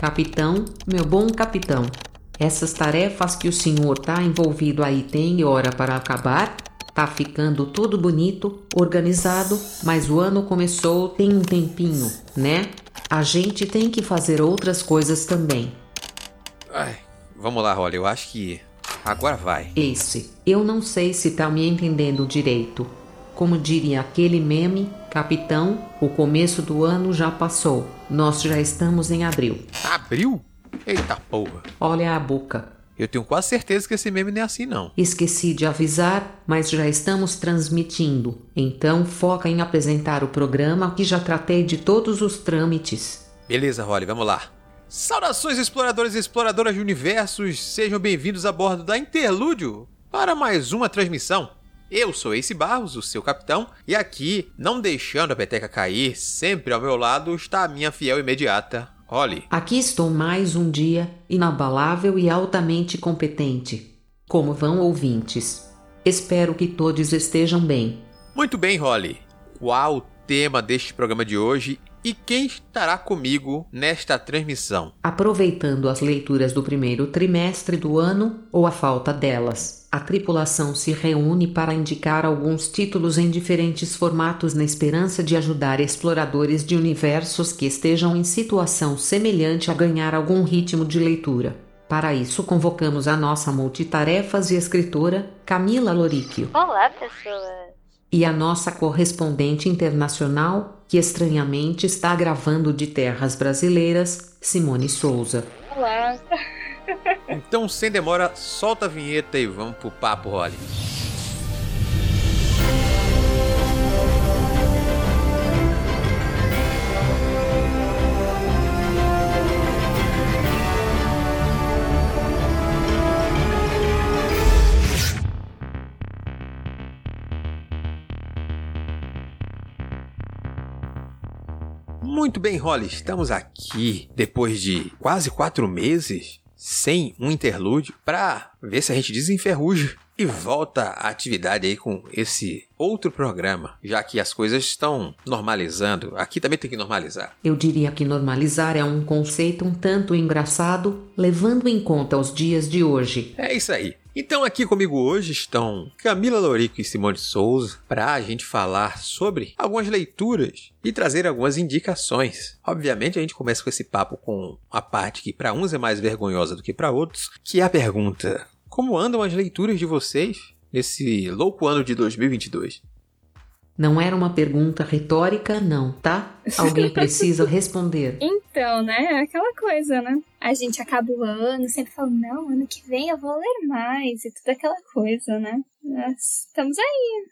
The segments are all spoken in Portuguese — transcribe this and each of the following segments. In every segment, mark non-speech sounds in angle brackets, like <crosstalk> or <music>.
Capitão, meu bom capitão, essas tarefas que o senhor tá envolvido aí tem hora para acabar? Tá ficando tudo bonito, organizado, mas o ano começou tem um tempinho, né? A gente tem que fazer outras coisas também. Ai, vamos lá, Holly, eu acho que agora vai. Esse, eu não sei se tá me entendendo direito. Como diria aquele meme, capitão, o começo do ano já passou. Nós já estamos em abril. Abril? Eita porra. Olha a boca. Eu tenho quase certeza que esse meme não é assim, não. Esqueci de avisar, mas já estamos transmitindo. Então foca em apresentar o programa que já tratei de todos os trâmites. Beleza, Holly, vamos lá. Saudações, exploradores e exploradoras de universos! Sejam bem-vindos a bordo da Interlúdio para mais uma transmissão. Eu sou Ace Barros, o seu capitão, e aqui, não deixando a peteca cair, sempre ao meu lado está a minha fiel imediata, Holly. Aqui estou mais um dia, inabalável e altamente competente. Como vão, ouvintes? Espero que todos estejam bem. Muito bem, Holly. Qual o tema deste programa de hoje e quem estará comigo nesta transmissão? Aproveitando as leituras do primeiro trimestre do ano ou a falta delas, a tripulação se reúne para indicar alguns títulos em diferentes formatos na esperança de ajudar exploradores de universos que estejam em situação semelhante a ganhar algum ritmo de leitura. Para isso, convocamos a nossa multitarefas e escritora, Camila Loríquio. Olá, pessoas! e a nossa correspondente internacional, que estranhamente está gravando de terras brasileiras, Simone Souza. Olá! Então, sem demora, solta a vinheta e vamos pro papo, Holly. Muito bem, Holly, estamos aqui depois de quase quatro meses sem um interlúdio para ver se a gente desenferruja e volta à atividade aí com esse outro programa, já que as coisas estão normalizando. Aqui também tem que normalizar. Eu diria que normalizar é um conceito um tanto engraçado, levando em conta os dias de hoje. É isso aí. Então aqui comigo hoje estão Camila Lorico e Simone Souza para a gente falar sobre algumas leituras e trazer algumas indicações. Obviamente a gente começa com esse papo com a parte que para uns é mais vergonhosa do que para outros, que é a pergunta: como andam as leituras de vocês nesse louco ano de 2022? Não era uma pergunta retórica, não, tá? Alguém <laughs> precisa responder. Então, né? É aquela coisa, né? A gente acaba o ano sempre falando, não, ano que vem eu vou ler mais e tudo aquela coisa, né? Nós estamos aí.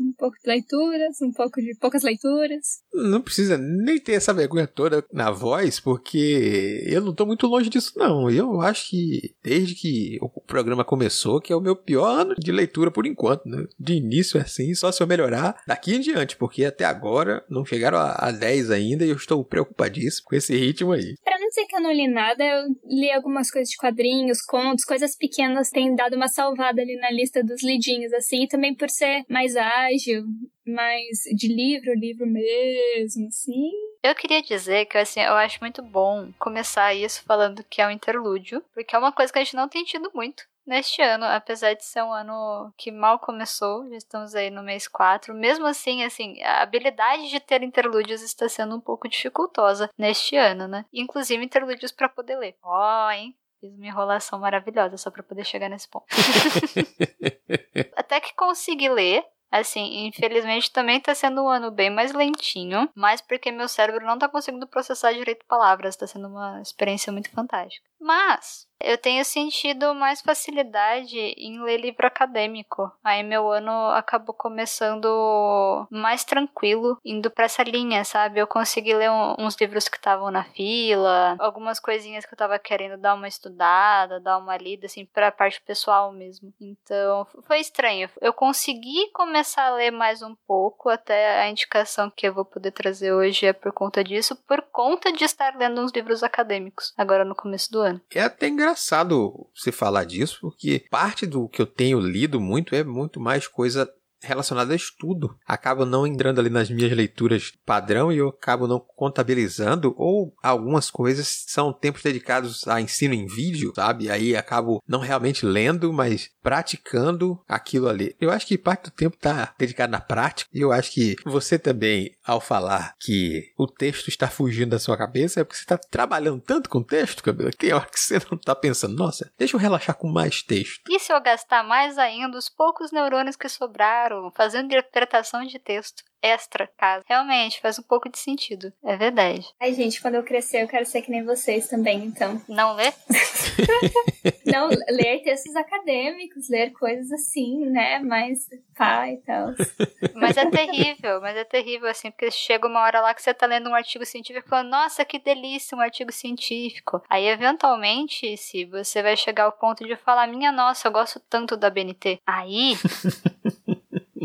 Um pouco de leituras, um pouco de poucas leituras. Não precisa nem ter essa vergonha toda na voz, porque eu não tô muito longe disso, não. Eu acho que desde que o programa começou, que é o meu pior ano de leitura por enquanto, né? De início é assim, só se eu melhorar daqui em diante, porque até agora não chegaram a, a 10 ainda e eu estou preocupadíssimo com esse ritmo aí. Pra não dizer que eu não li nada, eu li algumas coisas de quadrinhos, contos, coisas pequenas, tem dado uma salvada ali na lista dos lidinhos, assim, e também por ser mais ágil, mais de livro, livro mesmo, assim. Eu queria dizer que assim, eu acho muito bom começar isso falando que é um interlúdio, porque é uma coisa que a gente não tem tido muito neste ano, apesar de ser um ano que mal começou, já estamos aí no mês 4, mesmo assim, assim, a habilidade de ter interlúdios está sendo um pouco dificultosa neste ano, né? Inclusive interlúdios para poder ler. Ó, oh, hein? Fiz uma enrolação maravilhosa só para poder chegar nesse ponto. <laughs> Até que consegui ler, Assim, infelizmente também tá sendo um ano bem mais lentinho, mas porque meu cérebro não tá conseguindo processar direito palavras, tá sendo uma experiência muito fantástica. Mas eu tenho sentido mais facilidade em ler livro acadêmico. Aí meu ano acabou começando mais tranquilo, indo para essa linha, sabe? Eu consegui ler uns livros que estavam na fila, algumas coisinhas que eu tava querendo dar uma estudada, dar uma lida, assim, pra parte pessoal mesmo. Então, foi estranho. Eu consegui começar a ler mais um pouco, até a indicação que eu vou poder trazer hoje é por conta disso, por conta de estar lendo uns livros acadêmicos, agora no começo do ano. É até engraçado você falar disso, porque parte do que eu tenho lido muito é muito mais coisa relacionado a estudo. Acabo não entrando ali nas minhas leituras padrão e eu acabo não contabilizando, ou algumas coisas são tempos dedicados a ensino em vídeo, sabe? Aí acabo não realmente lendo, mas praticando aquilo ali. Eu acho que parte do tempo está dedicado na prática, e eu acho que você também, ao falar que o texto está fugindo da sua cabeça, é porque você está trabalhando tanto com o texto, Camila, que tem hora que você não está pensando, nossa, deixa eu relaxar com mais texto. E se eu gastar mais ainda os poucos neurônios que sobraram fazendo interpretação de texto? extra caso. Realmente, faz um pouco de sentido. É verdade. Ai, gente, quando eu crescer, eu quero ser que nem vocês também, então. Não ler? <laughs> Não, ler textos acadêmicos, ler coisas assim, né? Mais pá e tal. Mas é terrível, mas é terrível, assim, porque chega uma hora lá que você tá lendo um artigo científico e fala, nossa, que delícia, um artigo científico. Aí, eventualmente, se você vai chegar ao ponto de falar, minha nossa, eu gosto tanto da BNT. Aí. <laughs>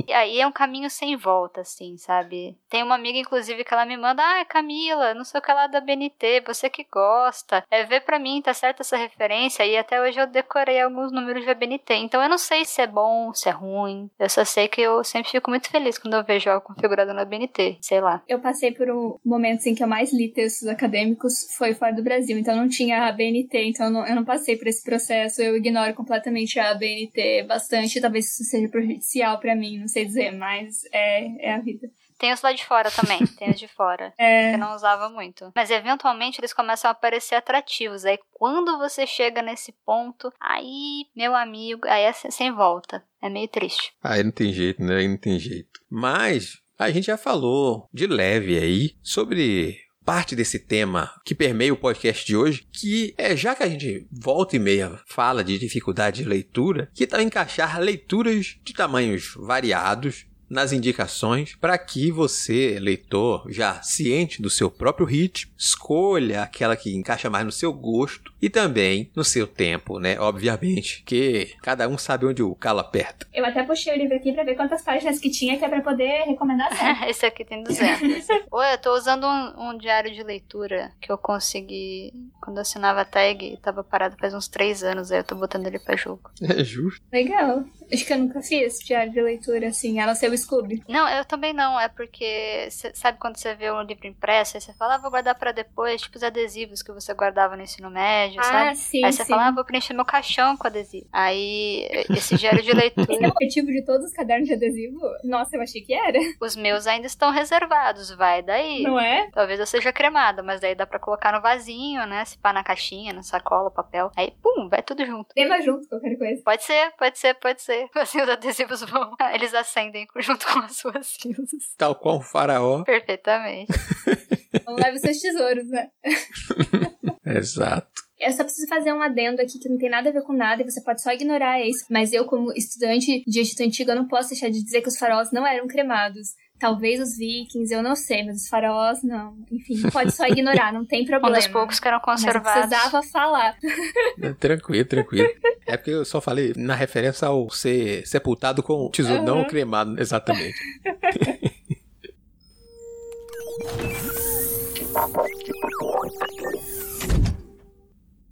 E aí é um caminho sem volta, assim, sabe? Tem uma amiga, inclusive, que ela me manda, ah, Camila, não sei o que lá da BNT, você que gosta. É, vê pra mim, tá certa essa referência, e até hoje eu decorei alguns números da BNT. Então eu não sei se é bom, se é ruim. Eu só sei que eu sempre fico muito feliz quando eu vejo algo configurado na BNT, sei lá. Eu passei por um momento, assim, que eu mais li textos acadêmicos foi fora do Brasil, então não tinha a BNT, então eu não, eu não passei por esse processo, eu ignoro completamente a BNT bastante, talvez isso seja prejudicial para mim, não sei dizer, mas é, é a vida. Tem os lá de fora também, <laughs> tem os de fora. É. Que eu não usava muito. Mas eventualmente eles começam a parecer atrativos. Aí quando você chega nesse ponto, aí, meu amigo, aí é sem volta. É meio triste. Aí não tem jeito, né? Aí não tem jeito. Mas a gente já falou de leve aí sobre parte desse tema que permeia o podcast de hoje, que é já que a gente volta e meia fala de dificuldade de leitura, que tal encaixar leituras de tamanhos variados nas indicações para que você, leitor, já ciente do seu próprio ritmo, escolha aquela que encaixa mais no seu gosto e também no seu tempo, né? Obviamente, que cada um sabe onde o calo aperta. Eu até puxei o livro aqui para ver quantas páginas que tinha, que é para poder recomendar certo. <laughs> Esse aqui tem 200. <laughs> Oi, eu tô usando um, um, diário de leitura que eu consegui quando eu assinava a tag, tava parado faz uns 3 anos, aí eu tô botando ele para jogo. <laughs> É justo. Legal. Acho que eu nunca fiz diário de leitura assim, ela ser o Scooby. Não, eu também não. É porque, cê, sabe quando você vê um livro impresso, aí você fala, ah, vou guardar para depois, tipo os adesivos que você guardava no ensino médio, ah, sabe? Sim, aí você sim. fala, ah, vou preencher meu caixão com adesivo. Aí, esse diário de <laughs> leitura. Esse é o objetivo de todos os cadernos de adesivo? Nossa, eu achei que era. Os meus ainda estão reservados, vai daí. Não é? Talvez eu seja cremada, mas daí dá pra colocar no vasinho, né? Se pá na caixinha, na sacola, papel. Aí, pum, vai tudo junto. Leva junto qualquer coisa. Pode ser, pode ser, pode ser. Assim, <laughs> os adesivos vão. Eles acendem junto com as suas cinzas. Tal qual um faraó. <laughs> Perfeitamente. Não leve os seus tesouros, né? <laughs> Exato. Eu só preciso fazer um adendo aqui que não tem nada a ver com nada e você pode só ignorar isso. Mas eu, como estudante de Egito Antigo, eu não posso deixar de dizer que os faraós não eram cremados. Talvez os vikings, eu não sei, mas os faraós não. Enfim, pode só ignorar, não tem Um <laughs> problema. dos poucos que eram Mas conservados. precisava falar. É, Tranquilo, tranquilo. É porque eu só falei na referência ao ser sepultado com tesouro, não Uhum. cremado, exatamente. <laughs>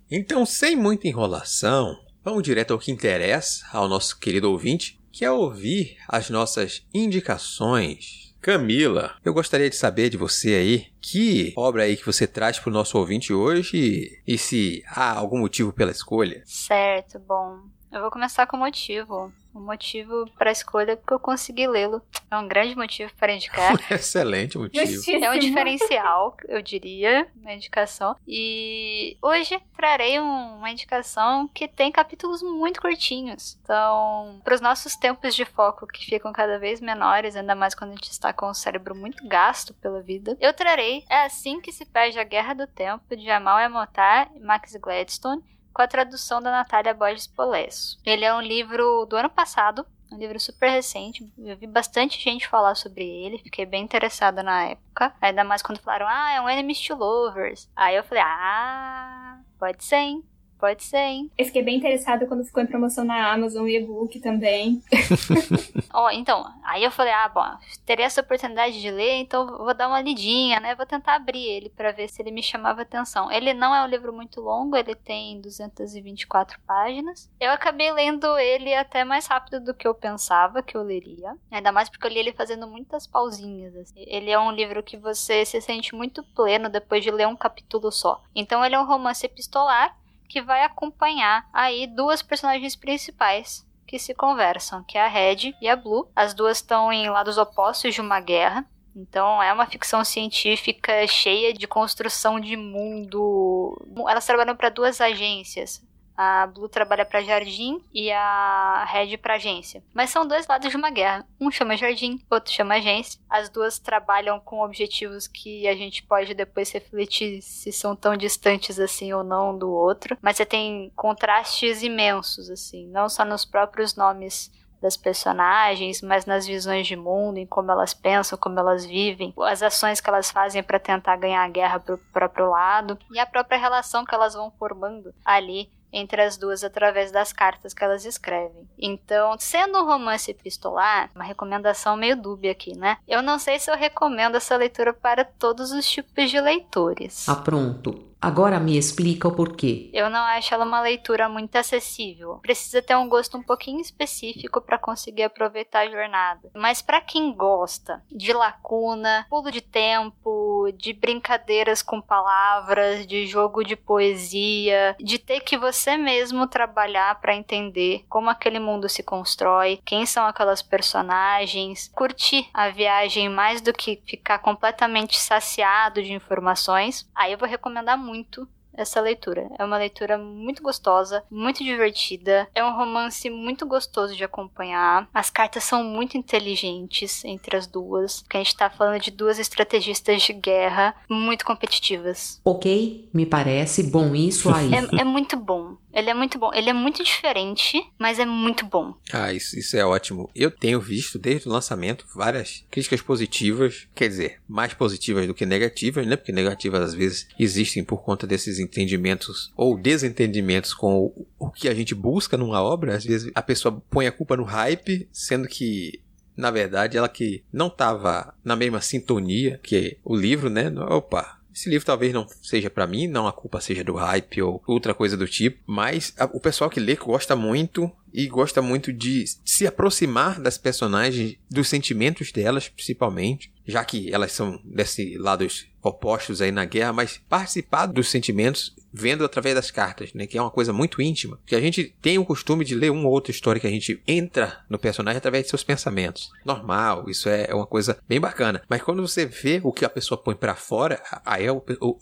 Então, sem muita enrolação, vamos direto ao que interessa ao nosso querido ouvinte, que é ouvir as nossas indicações. Camila, eu gostaria de saber de você aí que obra aí que você traz para o nosso ouvinte hoje e se há algum motivo pela escolha. Certo, bom. Eu vou começar com o motivo. O motivo para a escolha é porque eu consegui lê-lo. É um grande motivo para indicar. <laughs> Excelente motivo. É um diferencial, eu diria, na indicação. E hoje trarei um- uma indicação que tem capítulos muito curtinhos. Então, para os nossos tempos de foco que ficam cada vez menores, ainda mais quando a gente está com o cérebro muito gasto pela vida, eu trarei É Assim que se perde a Guerra do Tempo, de Amal Emotar e Max Gladstone, com a tradução da Natália Borges Polesso. Ele é um livro do ano passado, um livro super recente. Eu vi bastante gente falar sobre ele, fiquei bem interessada na época. Ainda mais quando falaram, ah, é um Enemies to Lovers. Aí eu falei, ah, pode ser, hein? Pode ser, hein? Eu fiquei bem interessada quando ficou em promoção na Amazon e e-book também. <laughs> Ó, oh, então, aí eu falei, ah, bom, teria essa oportunidade de ler, então vou dar uma lidinha, né? Vou tentar abrir ele para ver se ele me chamava atenção. Ele não é um livro muito longo, ele tem 224 páginas. Eu acabei lendo ele até mais rápido do que eu pensava que eu leria. Ainda mais porque eu li ele fazendo muitas pausinhas. Assim. Ele é um livro que você se sente muito pleno depois de ler um capítulo só. Então ele é um romance epistolar que vai acompanhar aí duas personagens principais que se conversam, que é a Red e a Blue. As duas estão em lados opostos de uma guerra. Então é uma ficção científica cheia de construção de mundo. Elas trabalham para duas agências, a Blue trabalha para Jardim e a Red para agência. Mas são dois lados de uma guerra. Um chama Jardim, outro chama agência. As duas trabalham com objetivos que a gente pode depois refletir se são tão distantes assim ou não do outro. Mas você tem contrastes imensos, assim, não só nos próprios nomes das personagens, mas nas visões de mundo, em como elas pensam, como elas vivem, as ações que elas fazem para tentar ganhar a guerra pro próprio lado e a própria relação que elas vão formando ali entre as duas através das cartas que elas escrevem. Então, sendo um romance epistolar, uma recomendação meio dúbia aqui, né? Eu não sei se eu recomendo essa leitura para todos os tipos de leitores. Ah, pronto. Agora me explica o porquê. Eu não acho ela uma leitura muito acessível. Precisa ter um gosto um pouquinho específico para conseguir aproveitar a jornada. Mas para quem gosta de lacuna, pulo de tempo, de brincadeiras com palavras, de jogo de poesia, de ter que você mesmo trabalhar para entender como aquele mundo se constrói, quem são aquelas personagens, curtir a viagem mais do que ficar completamente saciado de informações, aí eu vou recomendar muito essa leitura. É uma leitura muito gostosa, muito divertida. É um romance muito gostoso de acompanhar. As cartas são muito inteligentes entre as duas, porque a gente tá falando de duas estrategistas de guerra muito competitivas. Ok, me parece bom isso aí. é, é muito bom. Ele é muito bom. Ele é muito diferente, mas é muito bom. Ah, isso, isso é ótimo. Eu tenho visto desde o lançamento várias críticas positivas, quer dizer, mais positivas do que negativas, né? Porque negativas às vezes existem por conta desses entendimentos ou desentendimentos com o, o que a gente busca numa obra. Às vezes a pessoa põe a culpa no hype, sendo que na verdade, ela que não estava na mesma sintonia que o livro, né? Opa, esse livro talvez não seja para mim, não a culpa seja do hype ou outra coisa do tipo, mas a, o pessoal que lê gosta muito e gosta muito de se aproximar das personagens, dos sentimentos delas, principalmente, já que elas são desse lados opostos aí na guerra, mas participar dos sentimentos vendo através das cartas, né? Que é uma coisa muito íntima. Que a gente tem o costume de ler uma ou outra história que a gente entra no personagem através de seus pensamentos. Normal, isso é uma coisa bem bacana. Mas quando você vê o que a pessoa põe para fora, aí é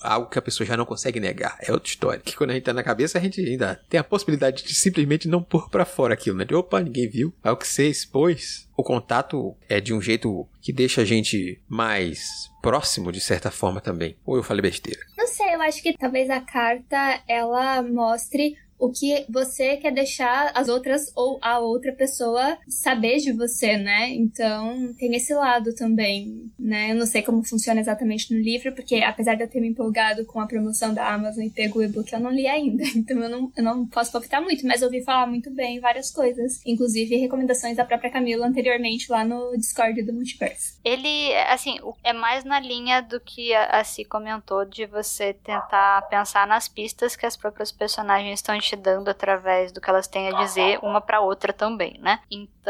algo que a pessoa já não consegue negar. É outra história. Que quando a gente tá na cabeça, a gente ainda tem a possibilidade de simplesmente não pôr para fora aquilo, né? De, opa, ninguém viu. É o que você expôs. O contato é de um jeito que deixa a gente mais próximo de certa forma também. Ou eu falei besteira? Não sei, eu acho que talvez a carta ela mostre o que você quer deixar as outras ou a outra pessoa saber de você, né? Então tem esse lado também, né? Eu não sei como funciona exatamente no livro, porque apesar de eu ter me empolgado com a promoção da Amazon e pego o e-book, eu não li ainda. <laughs> Então eu não, eu não posso palpitar muito, mas ouvi falar muito bem várias coisas, inclusive recomendações da própria Camila anteriormente lá no Discord do Multiverse. Ele, assim, é mais na linha do que a Si comentou de você tentar pensar nas pistas que as próprias personagens estão te dando através do que elas têm a dizer uma para outra também, né? Então,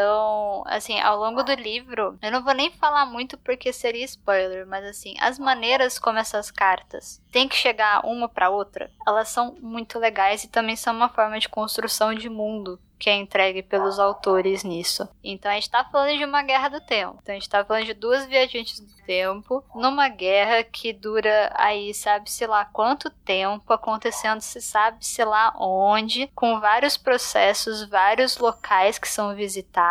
assim, ao longo do livro, eu não vou nem falar muito porque seria spoiler, mas assim, as maneiras como essas cartas têm que chegar uma para outra, elas são muito legais e também são uma forma de construção de mundo que é entregue pelos autores nisso. Então a gente tá falando de uma guerra do tempo. Então a gente tá falando de duas viajantes do tempo numa guerra que dura aí sabe-se lá quanto tempo, acontecendo se sabe-se lá onde, com vários processos, vários locais que são visitados.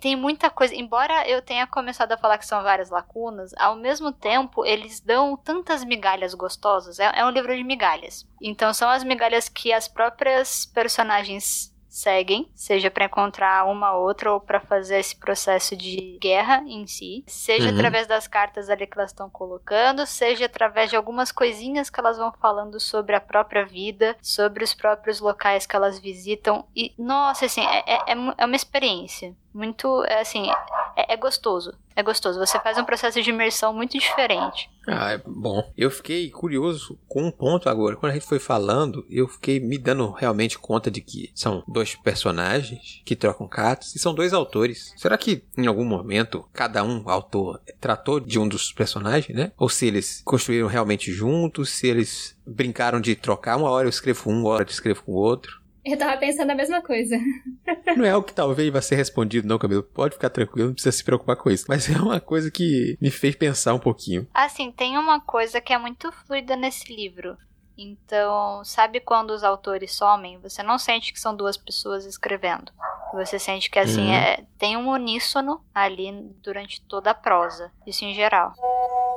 Tem muita coisa, embora eu tenha começado a falar que são várias lacunas, ao mesmo tempo eles dão tantas migalhas gostosas. É, é um livro de migalhas. Então são as migalhas que as próprias personagens seguem, seja para encontrar uma outra ou para fazer esse processo de guerra em si, seja uhum. através das cartas ali que elas estão colocando, seja através de algumas coisinhas que elas vão falando sobre a própria vida, sobre os próprios locais que elas visitam e nossa, assim, é, é, é, é uma experiência muito, é assim, é, é, gostoso. É gostoso. Você faz um processo de imersão muito diferente. Ah, é bom. Eu fiquei curioso com um ponto agora. Quando a gente foi falando, eu fiquei me dando realmente conta de que são dois personagens que trocam cartas e são dois autores. Será que em algum momento cada um autor tratou de um dos personagens, né? Ou se eles construíram realmente juntos, se eles brincaram de trocar uma hora eu escrevo um, uma hora eu escrevo com o outro. Eu tava pensando a mesma coisa. <laughs> Não é algo que talvez vai ser respondido, não, Camilo. Pode ficar tranquilo, não precisa se preocupar com isso. Mas é uma coisa que me fez pensar um pouquinho. Assim, tem uma coisa que é muito fluida nesse livro. Então, sabe quando os autores somem? Você não sente que são duas pessoas escrevendo. Você sente que assim uhum. é, tem um uníssono ali durante toda a prosa. Isso em geral.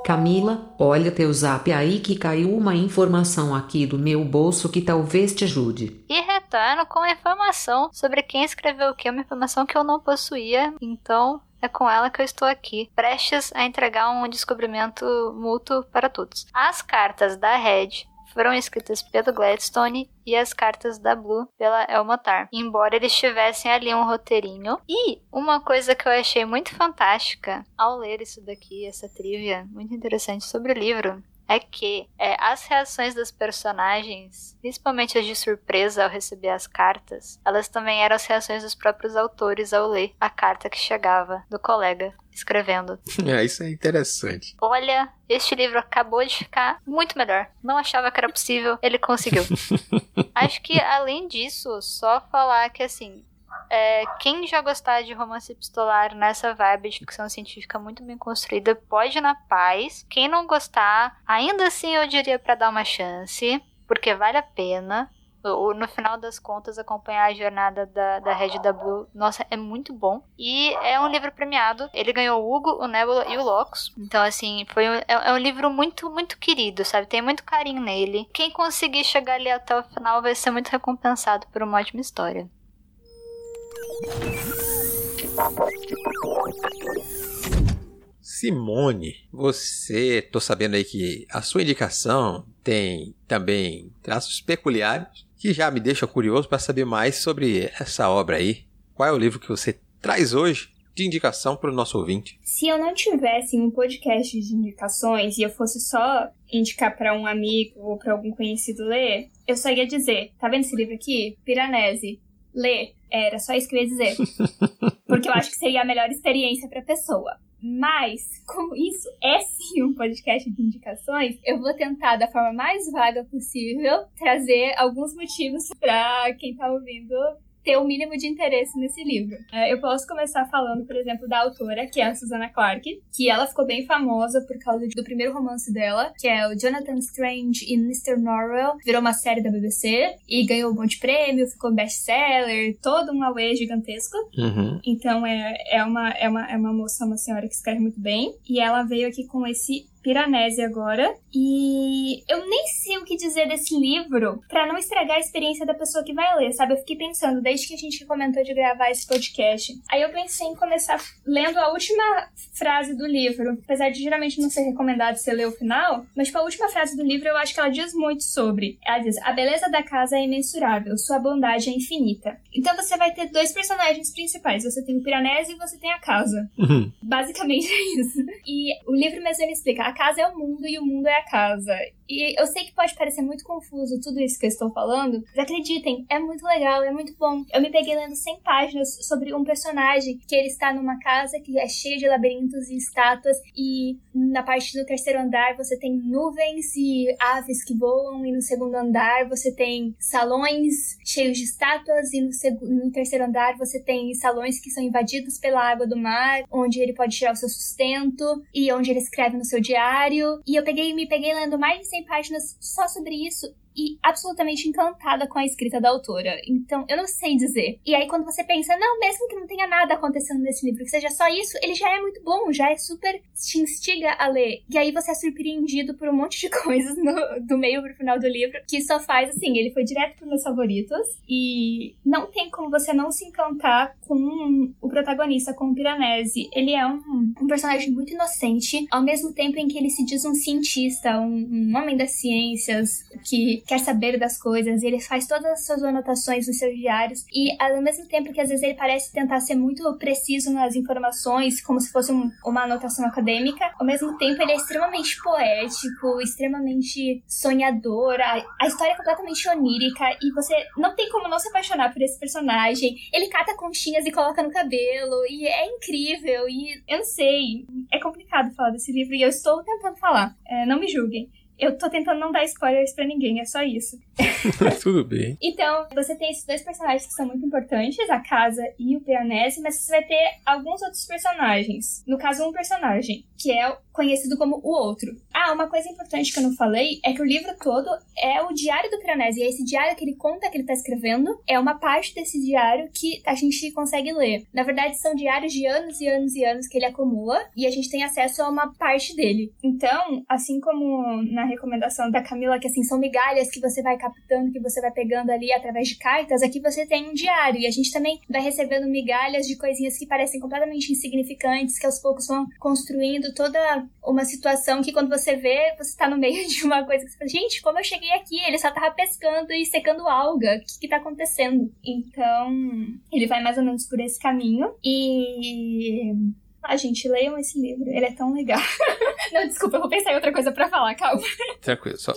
Camila, olha teu zap aí que caiu uma informação aqui do meu bolso que talvez te ajude. E retorno com a informação sobre quem escreveu o que, uma informação que eu não possuía, então é com ela que eu estou aqui, prestes a entregar um descobrimento mútuo para todos. As cartas da Red foram escritas pelo Gladstone e as cartas da Blue pela Elmotar. Embora eles tivessem ali um roteirinho. E uma coisa que eu achei muito fantástica ao ler isso daqui, essa trivia muito interessante sobre o livro, é que é, as reações dos personagens, principalmente as de surpresa ao receber as cartas, elas também eram as reações dos próprios autores ao ler a carta que chegava do colega escrevendo. É, <laughs> isso é interessante. Olha, este livro acabou de ficar muito melhor. Não achava que era possível, ele conseguiu. <laughs> Acho que além disso, só falar que assim, é, quem já gostar de romance epistolar nessa vibe de ficção científica muito bem construída, pode ir na paz. Quem não gostar, ainda assim eu diria para dar uma chance, porque vale a pena. No final das contas, acompanhar a jornada da, da Red da Blue, nossa, é muito bom. E é um livro premiado. Ele ganhou o Hugo, o Nebula e o Locus. Então, assim, foi um, é, é um livro muito, muito querido, sabe? Tem muito carinho nele. Quem conseguir chegar ali até o final vai ser muito recompensado por uma ótima história. Simone, você, tô sabendo aí que a sua indicação tem também traços peculiares que já me deixa curioso para saber mais sobre essa obra aí. Qual é o livro que você traz hoje de indicação para o nosso ouvinte? Se eu não tivesse um podcast de indicações e eu fosse só indicar para um amigo ou para algum conhecido ler, eu só ia dizer: tá vendo esse livro aqui? Piranesi. Lê. Era só isso que eu ia dizer. <laughs> Porque eu acho que seria a melhor experiência pra pessoa. Mas, como isso é sim um podcast de indicações, eu vou tentar, da forma mais vaga possível, trazer alguns motivos para quem tá ouvindo ter o mínimo de interesse nesse livro. É, eu posso começar falando, por exemplo, da autora, que é a Susanna Clarke, que ela ficou bem famosa por causa do primeiro romance dela, que é o Jonathan Strange e Mr. Norrell. Virou uma série da BBC e ganhou um monte de prêmio, ficou best-seller, todo um away gigantesco. Uhum. Então é, é, uma, é, uma, é uma moça, uma senhora que escreve muito bem. E ela veio aqui com esse Piranesi agora. E eu nem sei o que dizer desse livro para não estragar a experiência da pessoa que vai ler, sabe? Eu fiquei pensando, desde que a gente comentou de gravar esse podcast. Aí eu pensei em começar lendo a última frase do livro. Apesar de geralmente não ser recomendado você ler o final, mas tipo, a última frase do livro eu acho que ela diz muito sobre. Ela diz: A beleza da casa é imensurável, sua bondade é infinita. Então você vai ter dois personagens principais. Você tem o Piranesi e você tem a casa. Uhum. Basicamente <laughs> é isso. E o livro mesmo ele explica: casa é o mundo e o mundo é a casa. E eu sei que pode parecer muito confuso tudo isso que eu estou falando, mas acreditem, é muito legal, é muito bom. Eu me peguei lendo 100 páginas sobre um personagem que ele está numa casa que é cheia de labirintos e estátuas, e na parte do terceiro andar você tem nuvens e aves que voam, e no segundo andar você tem salões cheios de estátuas, e no, no terceiro andar você tem salões que são invadidos pela água do mar, onde ele pode tirar o seu sustento, e onde ele escreve no seu diário. E eu peguei me peguei lendo mais de 100 páginas só sobre isso e absolutamente encantada com a escrita da autora. Então, eu não sei dizer. E aí, quando você pensa, não, mesmo que não tenha nada acontecendo nesse livro, que seja só isso, ele já é muito bom, já é super te instiga a ler. E aí você é surpreendido por um monte de <laughs> coisas no, do meio pro final do livro, que só faz assim, ele foi direto pros meus favoritos. E não tem como você não se encantar com o protagonista, com o Piranesi. Ele é um, um personagem muito inocente, ao mesmo tempo em que ele se diz um cientista, um, um homem das ciências, que quer saber das coisas. Ele faz todas as suas anotações nos seus diários. E ao mesmo tempo que às vezes ele parece tentar ser muito preciso nas informações, como se fosse um, uma anotação acadêmica, ao mesmo tempo ele é extremamente poético, extremamente sonhador. A, a história é completamente onírica e você não tem como não se apaixonar por esse personagem. Ele cata conchinhas e coloca no cabelo e é incrível e eu não sei, é complicado falar desse livro e eu estou tentando falar. É, não me julguem. Eu tô tentando não dar spoilers para ninguém, é só isso. <laughs> Tudo bem. Então, você tem esses dois personagens que são muito importantes, a Casa e o Piranesi, mas você vai ter alguns outros personagens. No caso, um personagem, que é conhecido como o outro. Ah, uma coisa importante que eu não falei é que o livro todo é o diário do Piranesi. E esse diário que ele conta que ele tá escrevendo é uma parte desse diário que a gente consegue ler. Na verdade, são diários de anos e anos e anos que ele acumula e a gente tem acesso a uma parte dele. Então, assim como na recomendação da Camila, que assim, são migalhas que você vai captando, que você vai pegando ali através de cartas, aqui você tem um diário. E a gente também vai recebendo migalhas de coisinhas que parecem completamente insignificantes, que aos poucos vão construindo toda uma situação que quando você vê, você tá no meio <laughs> de uma coisa que você fala, gente, como eu cheguei aqui? Ele só tava pescando e secando alga. O que que tá acontecendo? Então, ele vai mais ou menos por esse caminho. E ah, gente, leiam esse livro, ele é tão legal. <laughs> Não, desculpa, eu vou pensar em outra coisa para falar, calma. Tranquilo, só.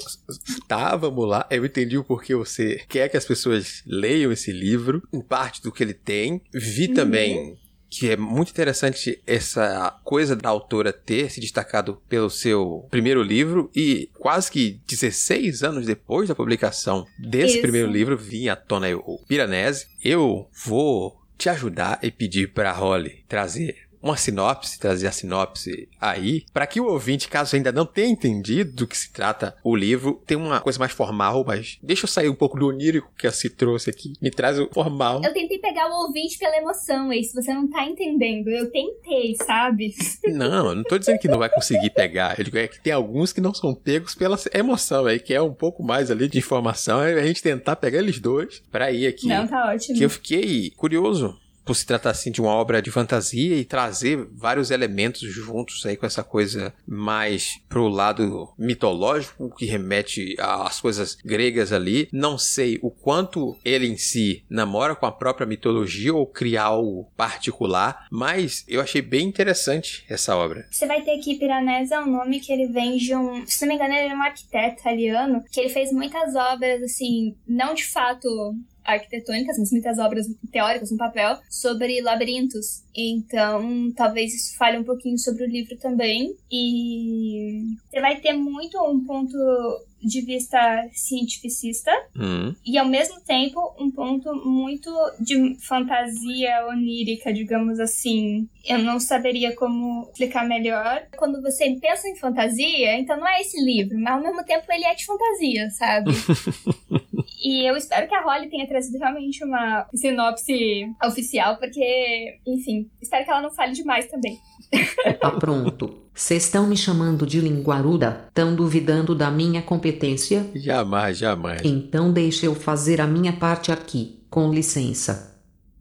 Tá, vamos lá. Eu entendi o porquê você quer que as pessoas leiam esse livro, em parte do que ele tem. Vi uhum. também que é muito interessante essa coisa da autora ter se destacado pelo seu primeiro livro e quase que 16 anos depois da publicação desse Isso. primeiro livro vinha à tona o Piranesi. Eu vou te ajudar e pedir para Holly trazer uma sinopse, trazer a sinopse aí, para que o ouvinte, caso ainda não tenha entendido do que se trata o livro, tem uma coisa mais formal, mas deixa eu sair um pouco do onírico que a Se trouxe aqui, me traz o formal. Eu tentei pegar o ouvinte pela emoção, aí, se você não tá entendendo, eu tentei, sabe? Não, não tô dizendo que não vai conseguir pegar, eu digo é que tem alguns que não são pegos pela emoção aí, que é um pouco mais ali de informação, é a gente tentar pegar eles dois para ir aqui. Não, tá ótimo. Que eu fiquei curioso por se tratar assim de uma obra de fantasia e trazer vários elementos juntos aí com essa coisa mais pro lado mitológico que remete às coisas gregas ali. Não sei o quanto ele em si namora com a própria mitologia ou cria algo particular, mas eu achei bem interessante essa obra. Você vai ter aqui Piranesi é um nome que ele vem de um, se não me engano, ele é um arquiteto italiano que ele fez muitas obras assim, não de fato arquitetônicas, mas muitas obras teóricas no papel, sobre labirintos. Então, talvez isso fale um pouquinho sobre o livro também. E você vai ter muito um ponto de vista cientificista uhum. e ao mesmo tempo um ponto muito de fantasia onírica, digamos assim. Eu não saberia como explicar melhor. Quando você pensa em fantasia, então não é esse livro, mas ao mesmo tempo ele é de fantasia, sabe? <laughs> e eu espero que a Holly tenha trazido realmente uma sinopse oficial, porque, enfim, espero que ela não fale demais também. Tá pronto. Vocês estão me chamando de linguaruda? Estão duvidando da minha competência? Jamais, jamais. Então deixe eu fazer a minha parte aqui, com licença.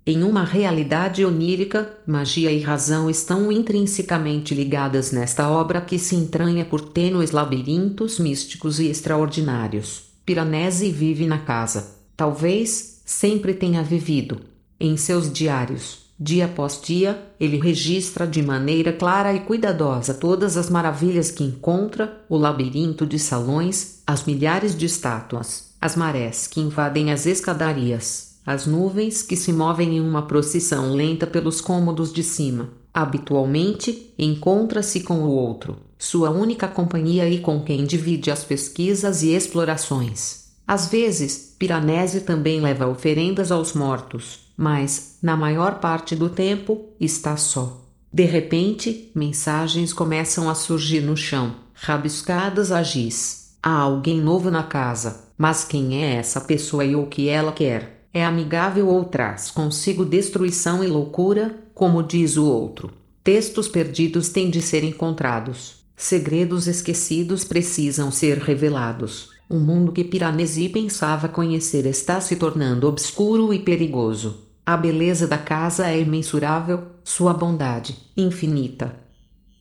Em uma realidade onírica, magia e razão estão intrinsecamente ligadas nesta obra que se entranha por tênues labirintos místicos e extraordinários. Piranesi vive na casa. Talvez sempre tenha vivido. Em seus diários, Dia após dia, ele registra de maneira clara e cuidadosa todas as maravilhas que encontra, o labirinto de salões, as milhares de estátuas, as marés que invadem as escadarias, as nuvens que se movem em uma procissão lenta pelos cômodos de cima. Habitualmente, encontra-se com o outro, sua única companhia e com quem divide as pesquisas e explorações. Às vezes, Piranesi também leva oferendas aos mortos, mas, na maior parte do tempo, está só. De repente, mensagens começam a surgir no chão, rabiscadas a giz. Há alguém novo na casa. Mas quem é essa pessoa e o que ela quer? É amigável ou traz consigo destruição e loucura, como diz o outro? Textos perdidos têm de ser encontrados. Segredos esquecidos precisam ser revelados. O mundo que Piranesi pensava conhecer está se tornando obscuro e perigoso. A beleza da casa é imensurável, sua bondade, infinita.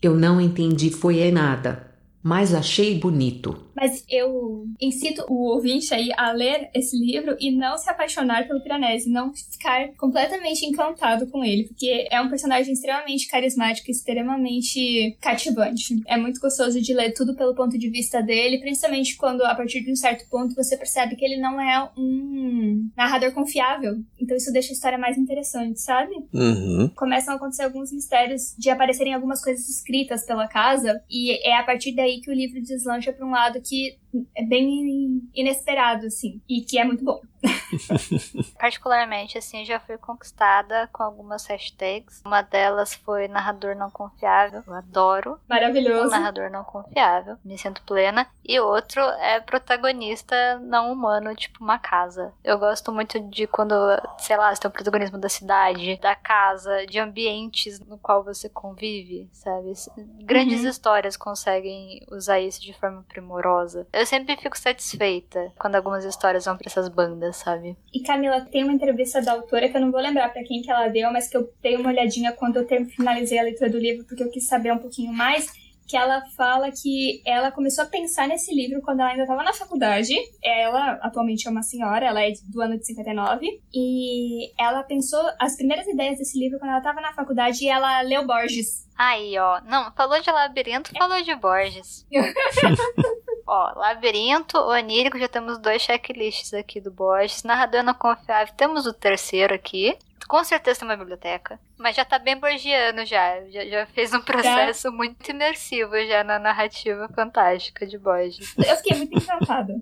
Eu não entendi foi é nada, mas achei bonito. Mas eu incito o ouvinte aí a ler esse livro e não se apaixonar pelo Piranesi, não ficar completamente encantado com ele, porque é um personagem extremamente carismático, extremamente cativante. É muito gostoso de ler tudo pelo ponto de vista dele, principalmente quando a partir de um certo ponto você percebe que ele não é um narrador confiável. Então isso deixa a história mais interessante, sabe? Uhum. Começam a acontecer alguns mistérios de aparecerem algumas coisas escritas pela casa e é a partir daí que o livro deslancha para um lado que é bem inesperado, assim, e que é muito bom. <laughs> Particularmente, assim, já fui conquistada com algumas hashtags. Uma delas foi narrador não confiável. Eu adoro. Maravilhoso. Um narrador não confiável. Me sinto plena. E outro é protagonista não humano, tipo uma casa. Eu gosto muito de quando, sei lá, você tem o protagonismo da cidade, da casa, de ambientes no qual você convive, sabe? Grandes uhum. histórias conseguem usar isso de forma primorosa. Eu sempre fico satisfeita quando algumas histórias vão pra essas bandas, sabe? E Camila, tem uma entrevista da autora que eu não vou lembrar para quem que ela deu, mas que eu dei uma olhadinha quando eu finalizei a leitura do livro, porque eu quis saber um pouquinho mais que ela fala que ela começou a pensar nesse livro quando ela ainda estava na faculdade. Ela atualmente é uma senhora, ela é do ano de 59. E ela pensou as primeiras ideias desse livro quando ela estava na faculdade e ela leu Borges. Aí, ó. Não, falou de labirinto, falou de Borges. <laughs> Ó, Labirinto, Onírico, já temos dois checklists aqui do Borges. Narrador não confiável, temos o terceiro aqui. Com certeza tem uma biblioteca. Mas já tá bem borgiano já. Já, já fez um <laughs> processo tá. muito imersivo já na narrativa fantástica de Borges. Eu fiquei muito encantada.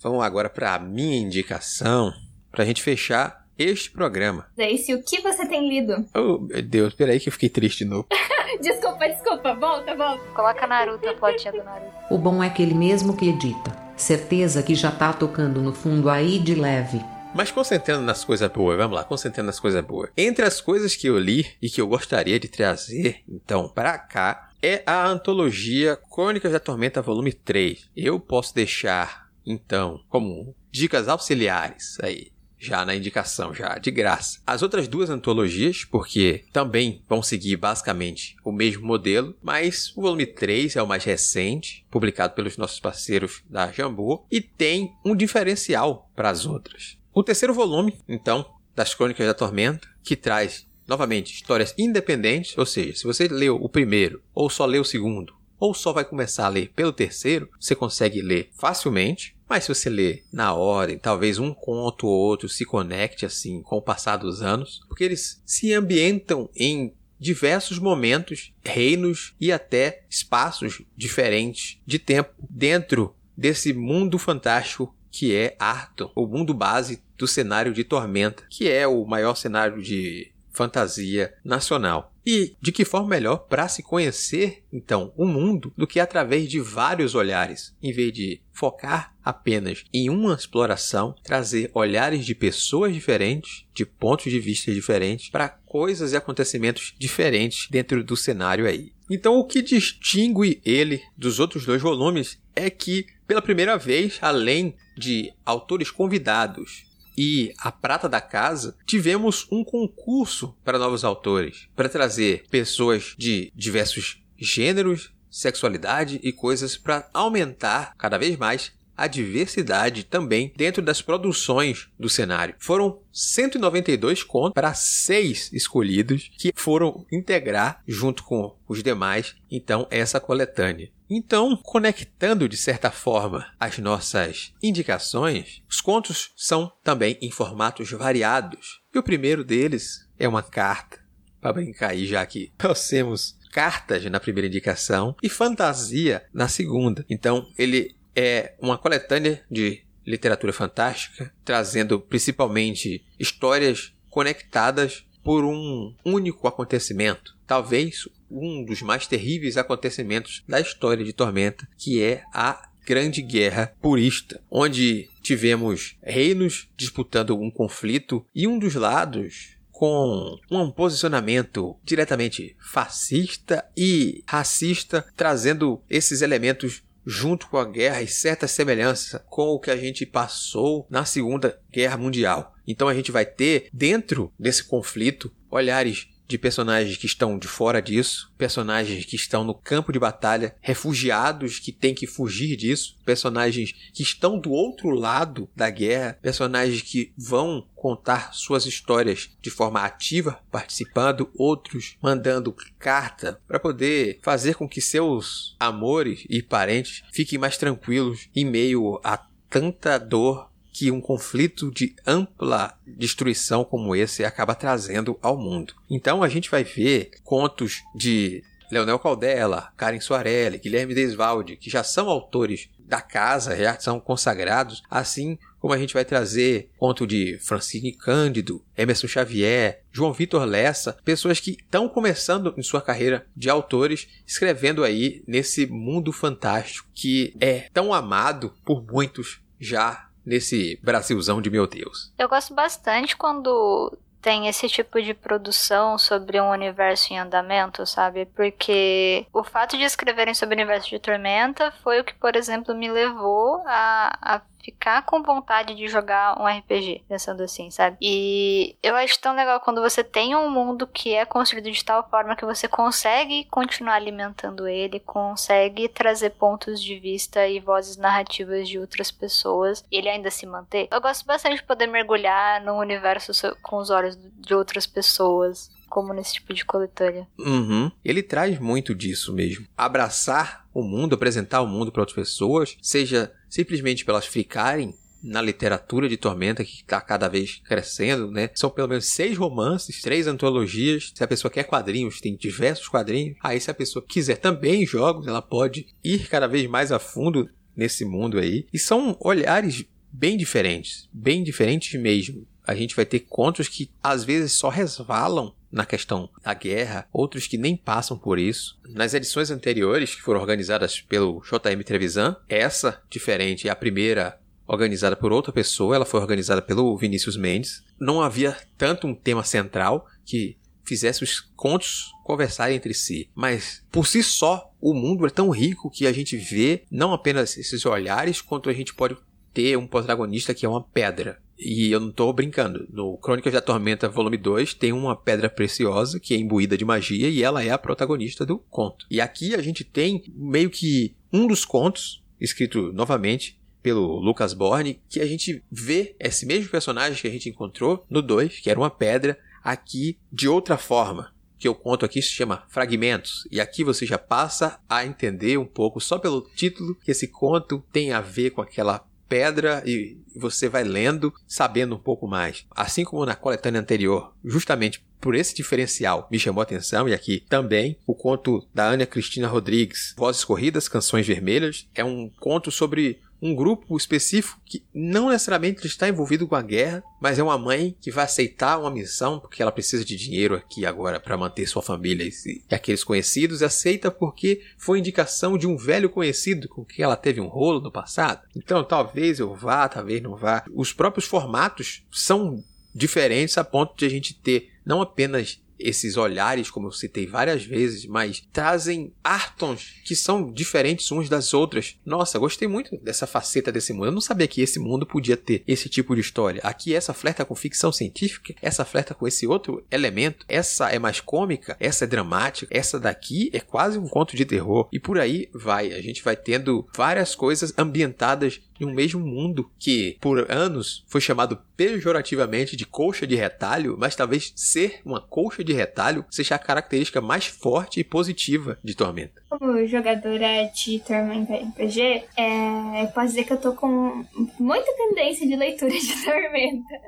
Vamos agora para a minha indicação, para a gente fechar este programa. Daisy, o que você tem lido? Oh, meu Deus, peraí que eu fiquei triste de novo. <laughs> desculpa, desculpa, volta, volta. Coloca Naruto, a plotinha do Naruto. O bom é aquele mesmo que edita. Certeza que já tá tocando no fundo aí de leve. Mas concentrando nas coisas boas, vamos lá, concentrando nas coisas boas. Entre as coisas que eu li e que eu gostaria de trazer, então, para cá, é a antologia Crônicas da Tormenta, volume 3. Eu posso deixar, então, como dicas auxiliares aí já na indicação, já de graça. As outras duas antologias, porque também vão seguir basicamente o mesmo modelo, mas o volume 3 é o mais recente, publicado pelos nossos parceiros da Jambu, e tem um diferencial para as outras. O terceiro volume, então, das Crônicas da Tormenta, que traz novamente histórias independentes, ou seja, se você leu o primeiro ou só leu o segundo, ou só vai começar a ler pelo terceiro, você consegue ler facilmente. Mas se você ler na ordem, talvez um conto ou outro se conecte assim com o passar dos anos, porque eles se ambientam em diversos momentos, reinos e até espaços diferentes de tempo dentro desse mundo fantástico que é Arton, o mundo base do cenário de Tormenta, que é o maior cenário de fantasia nacional. E de que forma melhor para se conhecer, então, o mundo do que através de vários olhares, em vez de focar apenas em uma exploração, trazer olhares de pessoas diferentes, de pontos de vista diferentes, para coisas e acontecimentos diferentes dentro do cenário aí. Então, o que distingue ele dos outros dois volumes é que, pela primeira vez, além de autores convidados e A Prata da Casa, tivemos um concurso para novos autores, para trazer pessoas de diversos gêneros, sexualidade e coisas para aumentar cada vez mais a diversidade também dentro das produções do cenário. Foram 192 contos para seis escolhidos que foram integrar junto com os demais, então essa coletânea. Então, conectando de certa forma as nossas indicações, os contos são também em formatos variados. E o primeiro deles é uma carta, para brincar aí já que <laughs> temos cartas na primeira indicação e fantasia na segunda. Então, ele é uma coletânea de literatura fantástica, trazendo principalmente histórias conectadas por um único acontecimento, talvez um dos mais terríveis acontecimentos da história de Tormenta, que é a Grande Guerra Purista, onde tivemos reinos disputando um conflito e um dos lados com um posicionamento diretamente fascista e racista, trazendo esses elementos junto com a guerra e certa semelhança com o que a gente passou na Segunda Guerra Mundial. Então a gente vai ter dentro desse conflito olhares de personagens que estão de fora disso, personagens que estão no campo de batalha, refugiados que têm que fugir disso, personagens que estão do outro lado da guerra, personagens que vão contar suas histórias de forma ativa, participando, outros mandando carta para poder fazer com que seus amores e parentes fiquem mais tranquilos em meio a tanta dor que um conflito de ampla destruição como esse acaba trazendo ao mundo. Então a gente vai ver contos de Leonel Caldela, Karen Soarelli, Guilherme Desvalde, que já são autores da casa, já são consagrados, assim como a gente vai trazer conto de Francine Cândido, Emerson Xavier, João Vitor Lessa, pessoas que estão começando em sua carreira de autores, escrevendo aí nesse mundo fantástico que é tão amado por muitos já nesse Brasilzão de meu Deus. Eu gosto bastante quando tem esse tipo de produção sobre um universo em andamento, sabe? Porque o fato de escreverem sobre o universo de Tormenta foi o que, por exemplo, me levou a, a ficar com vontade de jogar um RPG, pensando assim, sabe? E eu acho tão legal quando você tem um mundo que é construído de tal forma que você consegue continuar alimentando ele, consegue trazer pontos de vista e vozes narrativas de outras pessoas e ele ainda se manter. Eu gosto bastante de poder mergulhar no universo com os olhos de outras pessoas como nesse tipo de coletânea. Uhum. Ele traz muito disso mesmo. Abraçar o mundo, apresentar o mundo para outras pessoas, seja simplesmente para elas ficarem na literatura de Tormenta, que está cada vez crescendo, né? São pelo menos seis romances, três antologias. Se a pessoa quer quadrinhos, tem diversos quadrinhos. Aí, se a pessoa quiser também jogos, ela pode ir cada vez mais a fundo nesse mundo aí. E são olhares bem diferentes, bem diferentes mesmo. A gente vai ter contos que às vezes só resvalam na questão da guerra, outros que nem passam por isso. Nas edições anteriores, que foram organizadas pelo JM Trevisan, essa, diferente, é a primeira organizada por outra pessoa, ela foi organizada pelo Vinícius Mendes. Não havia tanto um tema central que fizesse os contos conversarem entre si, mas por si só o mundo é tão rico que a gente vê não apenas esses olhares, quanto a gente pode ter um protagonista que é uma pedra. E eu não tô brincando. No Crônicas da Tormenta, volume 2, tem uma pedra preciosa que é imbuída de magia e ela é a protagonista do conto. E aqui a gente tem meio que um dos contos, escrito novamente pelo Lucas Borne, que a gente vê esse mesmo personagem que a gente encontrou no 2, que era uma pedra, aqui de outra forma. Que eu conto aqui se chama Fragmentos. E aqui você já passa a entender um pouco, só pelo título, que esse conto tem a ver com aquela pedra e você vai lendo, sabendo um pouco mais. Assim como na coletânea anterior, justamente por esse diferencial me chamou a atenção, e aqui também o conto da Ana Cristina Rodrigues, Vozes Corridas, Canções Vermelhas, é um conto sobre um grupo específico que não necessariamente está envolvido com a guerra, mas é uma mãe que vai aceitar uma missão porque ela precisa de dinheiro aqui agora para manter sua família e, aqueles conhecidos, e aceita porque foi indicação de um velho conhecido com quem ela teve um rolo no passado. Então, talvez eu vá, talvez não vá. Os próprios formatos são diferentes a ponto de a gente ter não apenas esses olhares, como eu citei várias vezes, mas trazem Artons que são diferentes uns das outras. Nossa, gostei muito dessa faceta desse mundo. Eu não sabia que esse mundo podia ter esse tipo de história. Aqui essa flerta com ficção científica, essa flerta com esse outro elemento, essa é mais cômica, essa é dramática, essa daqui é quase um conto de terror. E por aí vai. A gente vai tendo várias coisas ambientadas em um mesmo mundo que, por anos, foi chamado pejorativamente de colcha de retalho, mas talvez ser uma colcha de retalho seja a característica mais forte e positiva de Tormenta. Como jogadora de Tormenta RPG, é, eu posso dizer que eu tô com muita tendência de leitura de <laughs> Tormenta.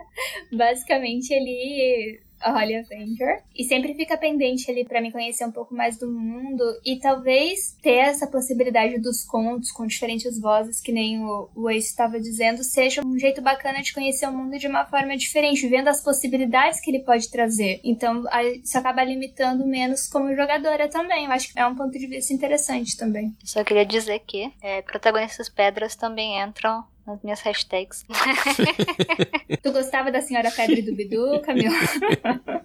Basicamente, ele a Holly Avenger. E sempre fica pendente ali para me conhecer um pouco mais do mundo e talvez ter essa possibilidade dos contos com diferentes vozes, que nem o, o Ace estava dizendo, seja um jeito bacana de conhecer o mundo de uma forma diferente, vendo as possibilidades que ele pode trazer. Então, isso acaba limitando menos como jogadora também. Eu acho que é um ponto de vista interessante também. Só queria dizer que é, protagonistas pedras também entram nas minhas hashtags. <laughs> tu gostava da Senhora Pedra do Bidu, Camila? <laughs>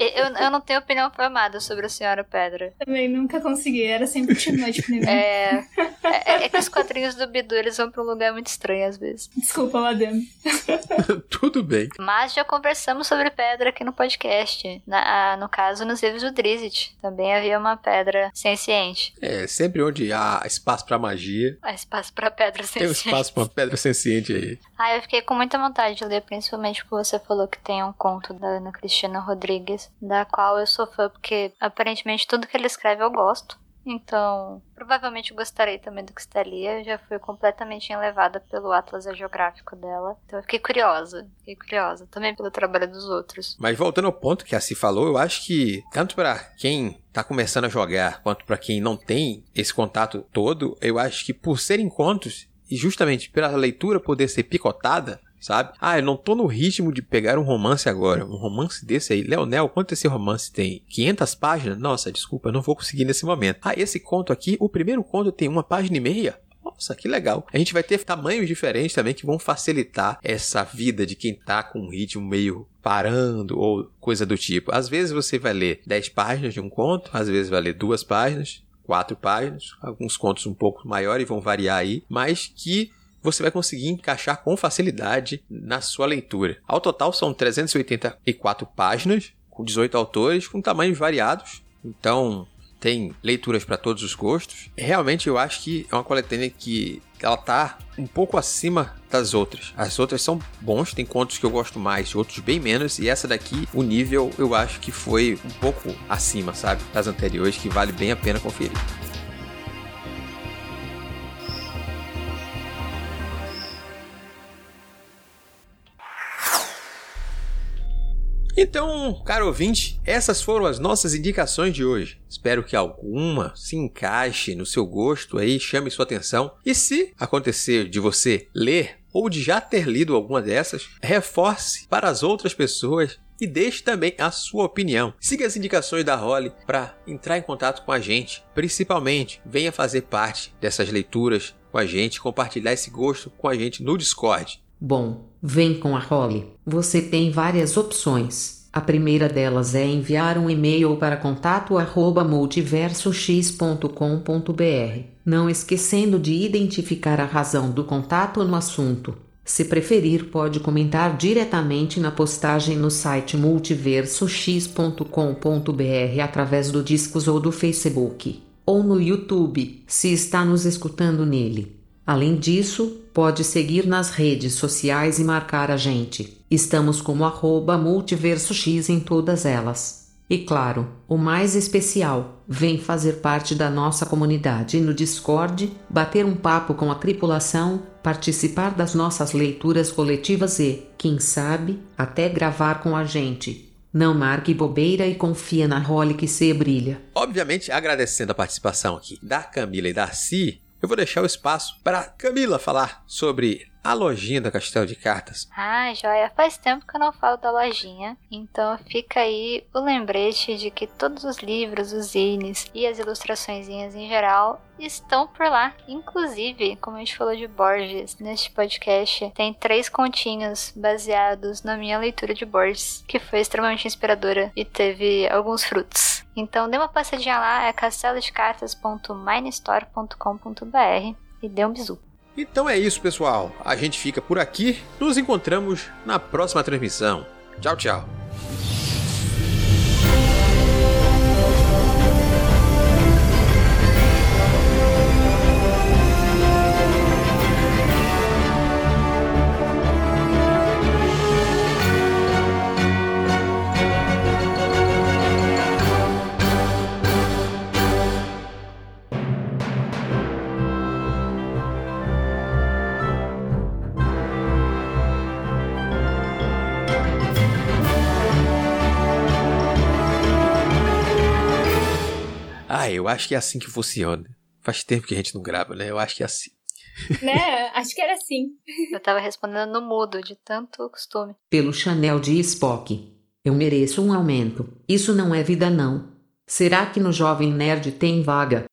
Eu, eu não tenho opinião formada sobre a Senhora Pedra. Também nunca consegui, era sempre pra mim. É, é, é, que os quadrinhos do Bidu eles vão pra um lugar muito estranho às vezes. Desculpa, Madame. <laughs> Tudo bem. Mas já conversamos sobre pedra aqui no podcast. Na, no caso, nos livros do Drizzt. Também havia uma pedra senciente. É, sempre onde há espaço pra magia. Há espaço pra pedra senciente. Tem um espaço pra pedra senciente aí. Ah, eu fiquei com muita vontade de ler, principalmente porque você falou que tem um conto da Ana Cristina Rodrigues da qual eu sou fã, porque aparentemente tudo que ele escreve eu gosto. Então, provavelmente gostarei também do que está ali. Eu já fui completamente enlevada pelo Atlas Geográfico dela. Então eu fiquei curiosa. Fiquei curiosa. Também pelo trabalho dos outros. Mas voltando ao ponto que a Si falou, eu acho que tanto para quem está começando a jogar, quanto para quem não tem esse contato todo, eu acho que por serem contos, e justamente pela leitura poder ser picotada, sabe? Ah, eu não tô no ritmo de pegar um romance agora. Um romance desse aí. Leonel, quanto esse romance tem? 500 páginas? Nossa, desculpa, eu não vou conseguir nesse momento. Ah, esse conto aqui, o primeiro conto tem uma página e meia? Nossa, que legal. A gente vai ter tamanhos diferentes também que vão facilitar essa vida de quem tá com um ritmo meio parando ou coisa do tipo. Às vezes você vai ler 10 páginas de um conto, às vezes vai ler duas páginas, quatro páginas, alguns contos um pouco maiores vão variar aí, mas que você vai conseguir encaixar com facilidade na sua leitura. Ao total são 384 páginas, com 18 autores, com tamanhos variados. Então, tem leituras para todos os gostos. Realmente eu acho que é uma coletânea que ela tá um pouco acima das outras. As outras são bons, tem contos que eu gosto mais, outros bem menos, e essa daqui, o nível eu acho que foi um pouco acima, sabe, das anteriores, que vale bem a pena conferir. Então, caro ouvinte, essas foram as nossas indicações de hoje. Espero que alguma se encaixe no seu gosto aí, chame sua atenção. E se acontecer de você ler ou de já ter lido alguma dessas, reforce para as outras pessoas e deixe também a sua opinião. Siga as indicações da Holly para entrar em contato com a gente. Principalmente, venha fazer parte dessas leituras com a gente, compartilhar esse gosto com a gente no Discord. Bom, vem com a Holly. Você tem várias opções. A primeira delas é enviar um e-mail para contato@multiversox.com.br, não esquecendo de identificar a razão do contato no assunto. Se preferir, pode comentar diretamente na postagem no site multiversox.com.br através do Discos ou do Facebook, ou no YouTube, se está nos escutando nele. Além disso, pode seguir nas redes sociais e marcar a gente. Estamos como arroba multiversox em todas elas. E claro, o mais especial, vem fazer parte da nossa comunidade no Discord, bater um papo com a tripulação, participar das nossas leituras coletivas e, quem sabe, até gravar com a gente. Não marque bobeira e confia na role que se brilha. Obviamente, agradecendo a participação aqui da Camila e da Si, eu vou deixar o espaço para Camila falar sobre a lojinha da Castelo de Cartas. Ah, joia. Faz tempo que eu não falo da lojinha. Então fica aí o lembrete de que todos os livros, os zines e as ilustrações em geral estão por lá. Inclusive, como a gente falou de Borges neste podcast, tem três continhos baseados na minha leitura de Borges, que foi extremamente inspiradora e teve alguns frutos. Então dê uma passadinha lá, é castelodecartas.minestore.com.br e dê um bisu. Então é isso, pessoal. A gente fica por aqui. Nos encontramos na próxima transmissão. Tchau, tchau. Eu acho que é assim que funciona. Faz tempo que a gente não grava, né? Eu acho que é assim. <laughs> Né? Acho que era assim. <laughs> Eu tava respondendo no mudo, de tanto costume. Pelo Chanel de Spock. Eu mereço um aumento. Isso não é vida, não. Será que no Jovem Nerd tem vaga?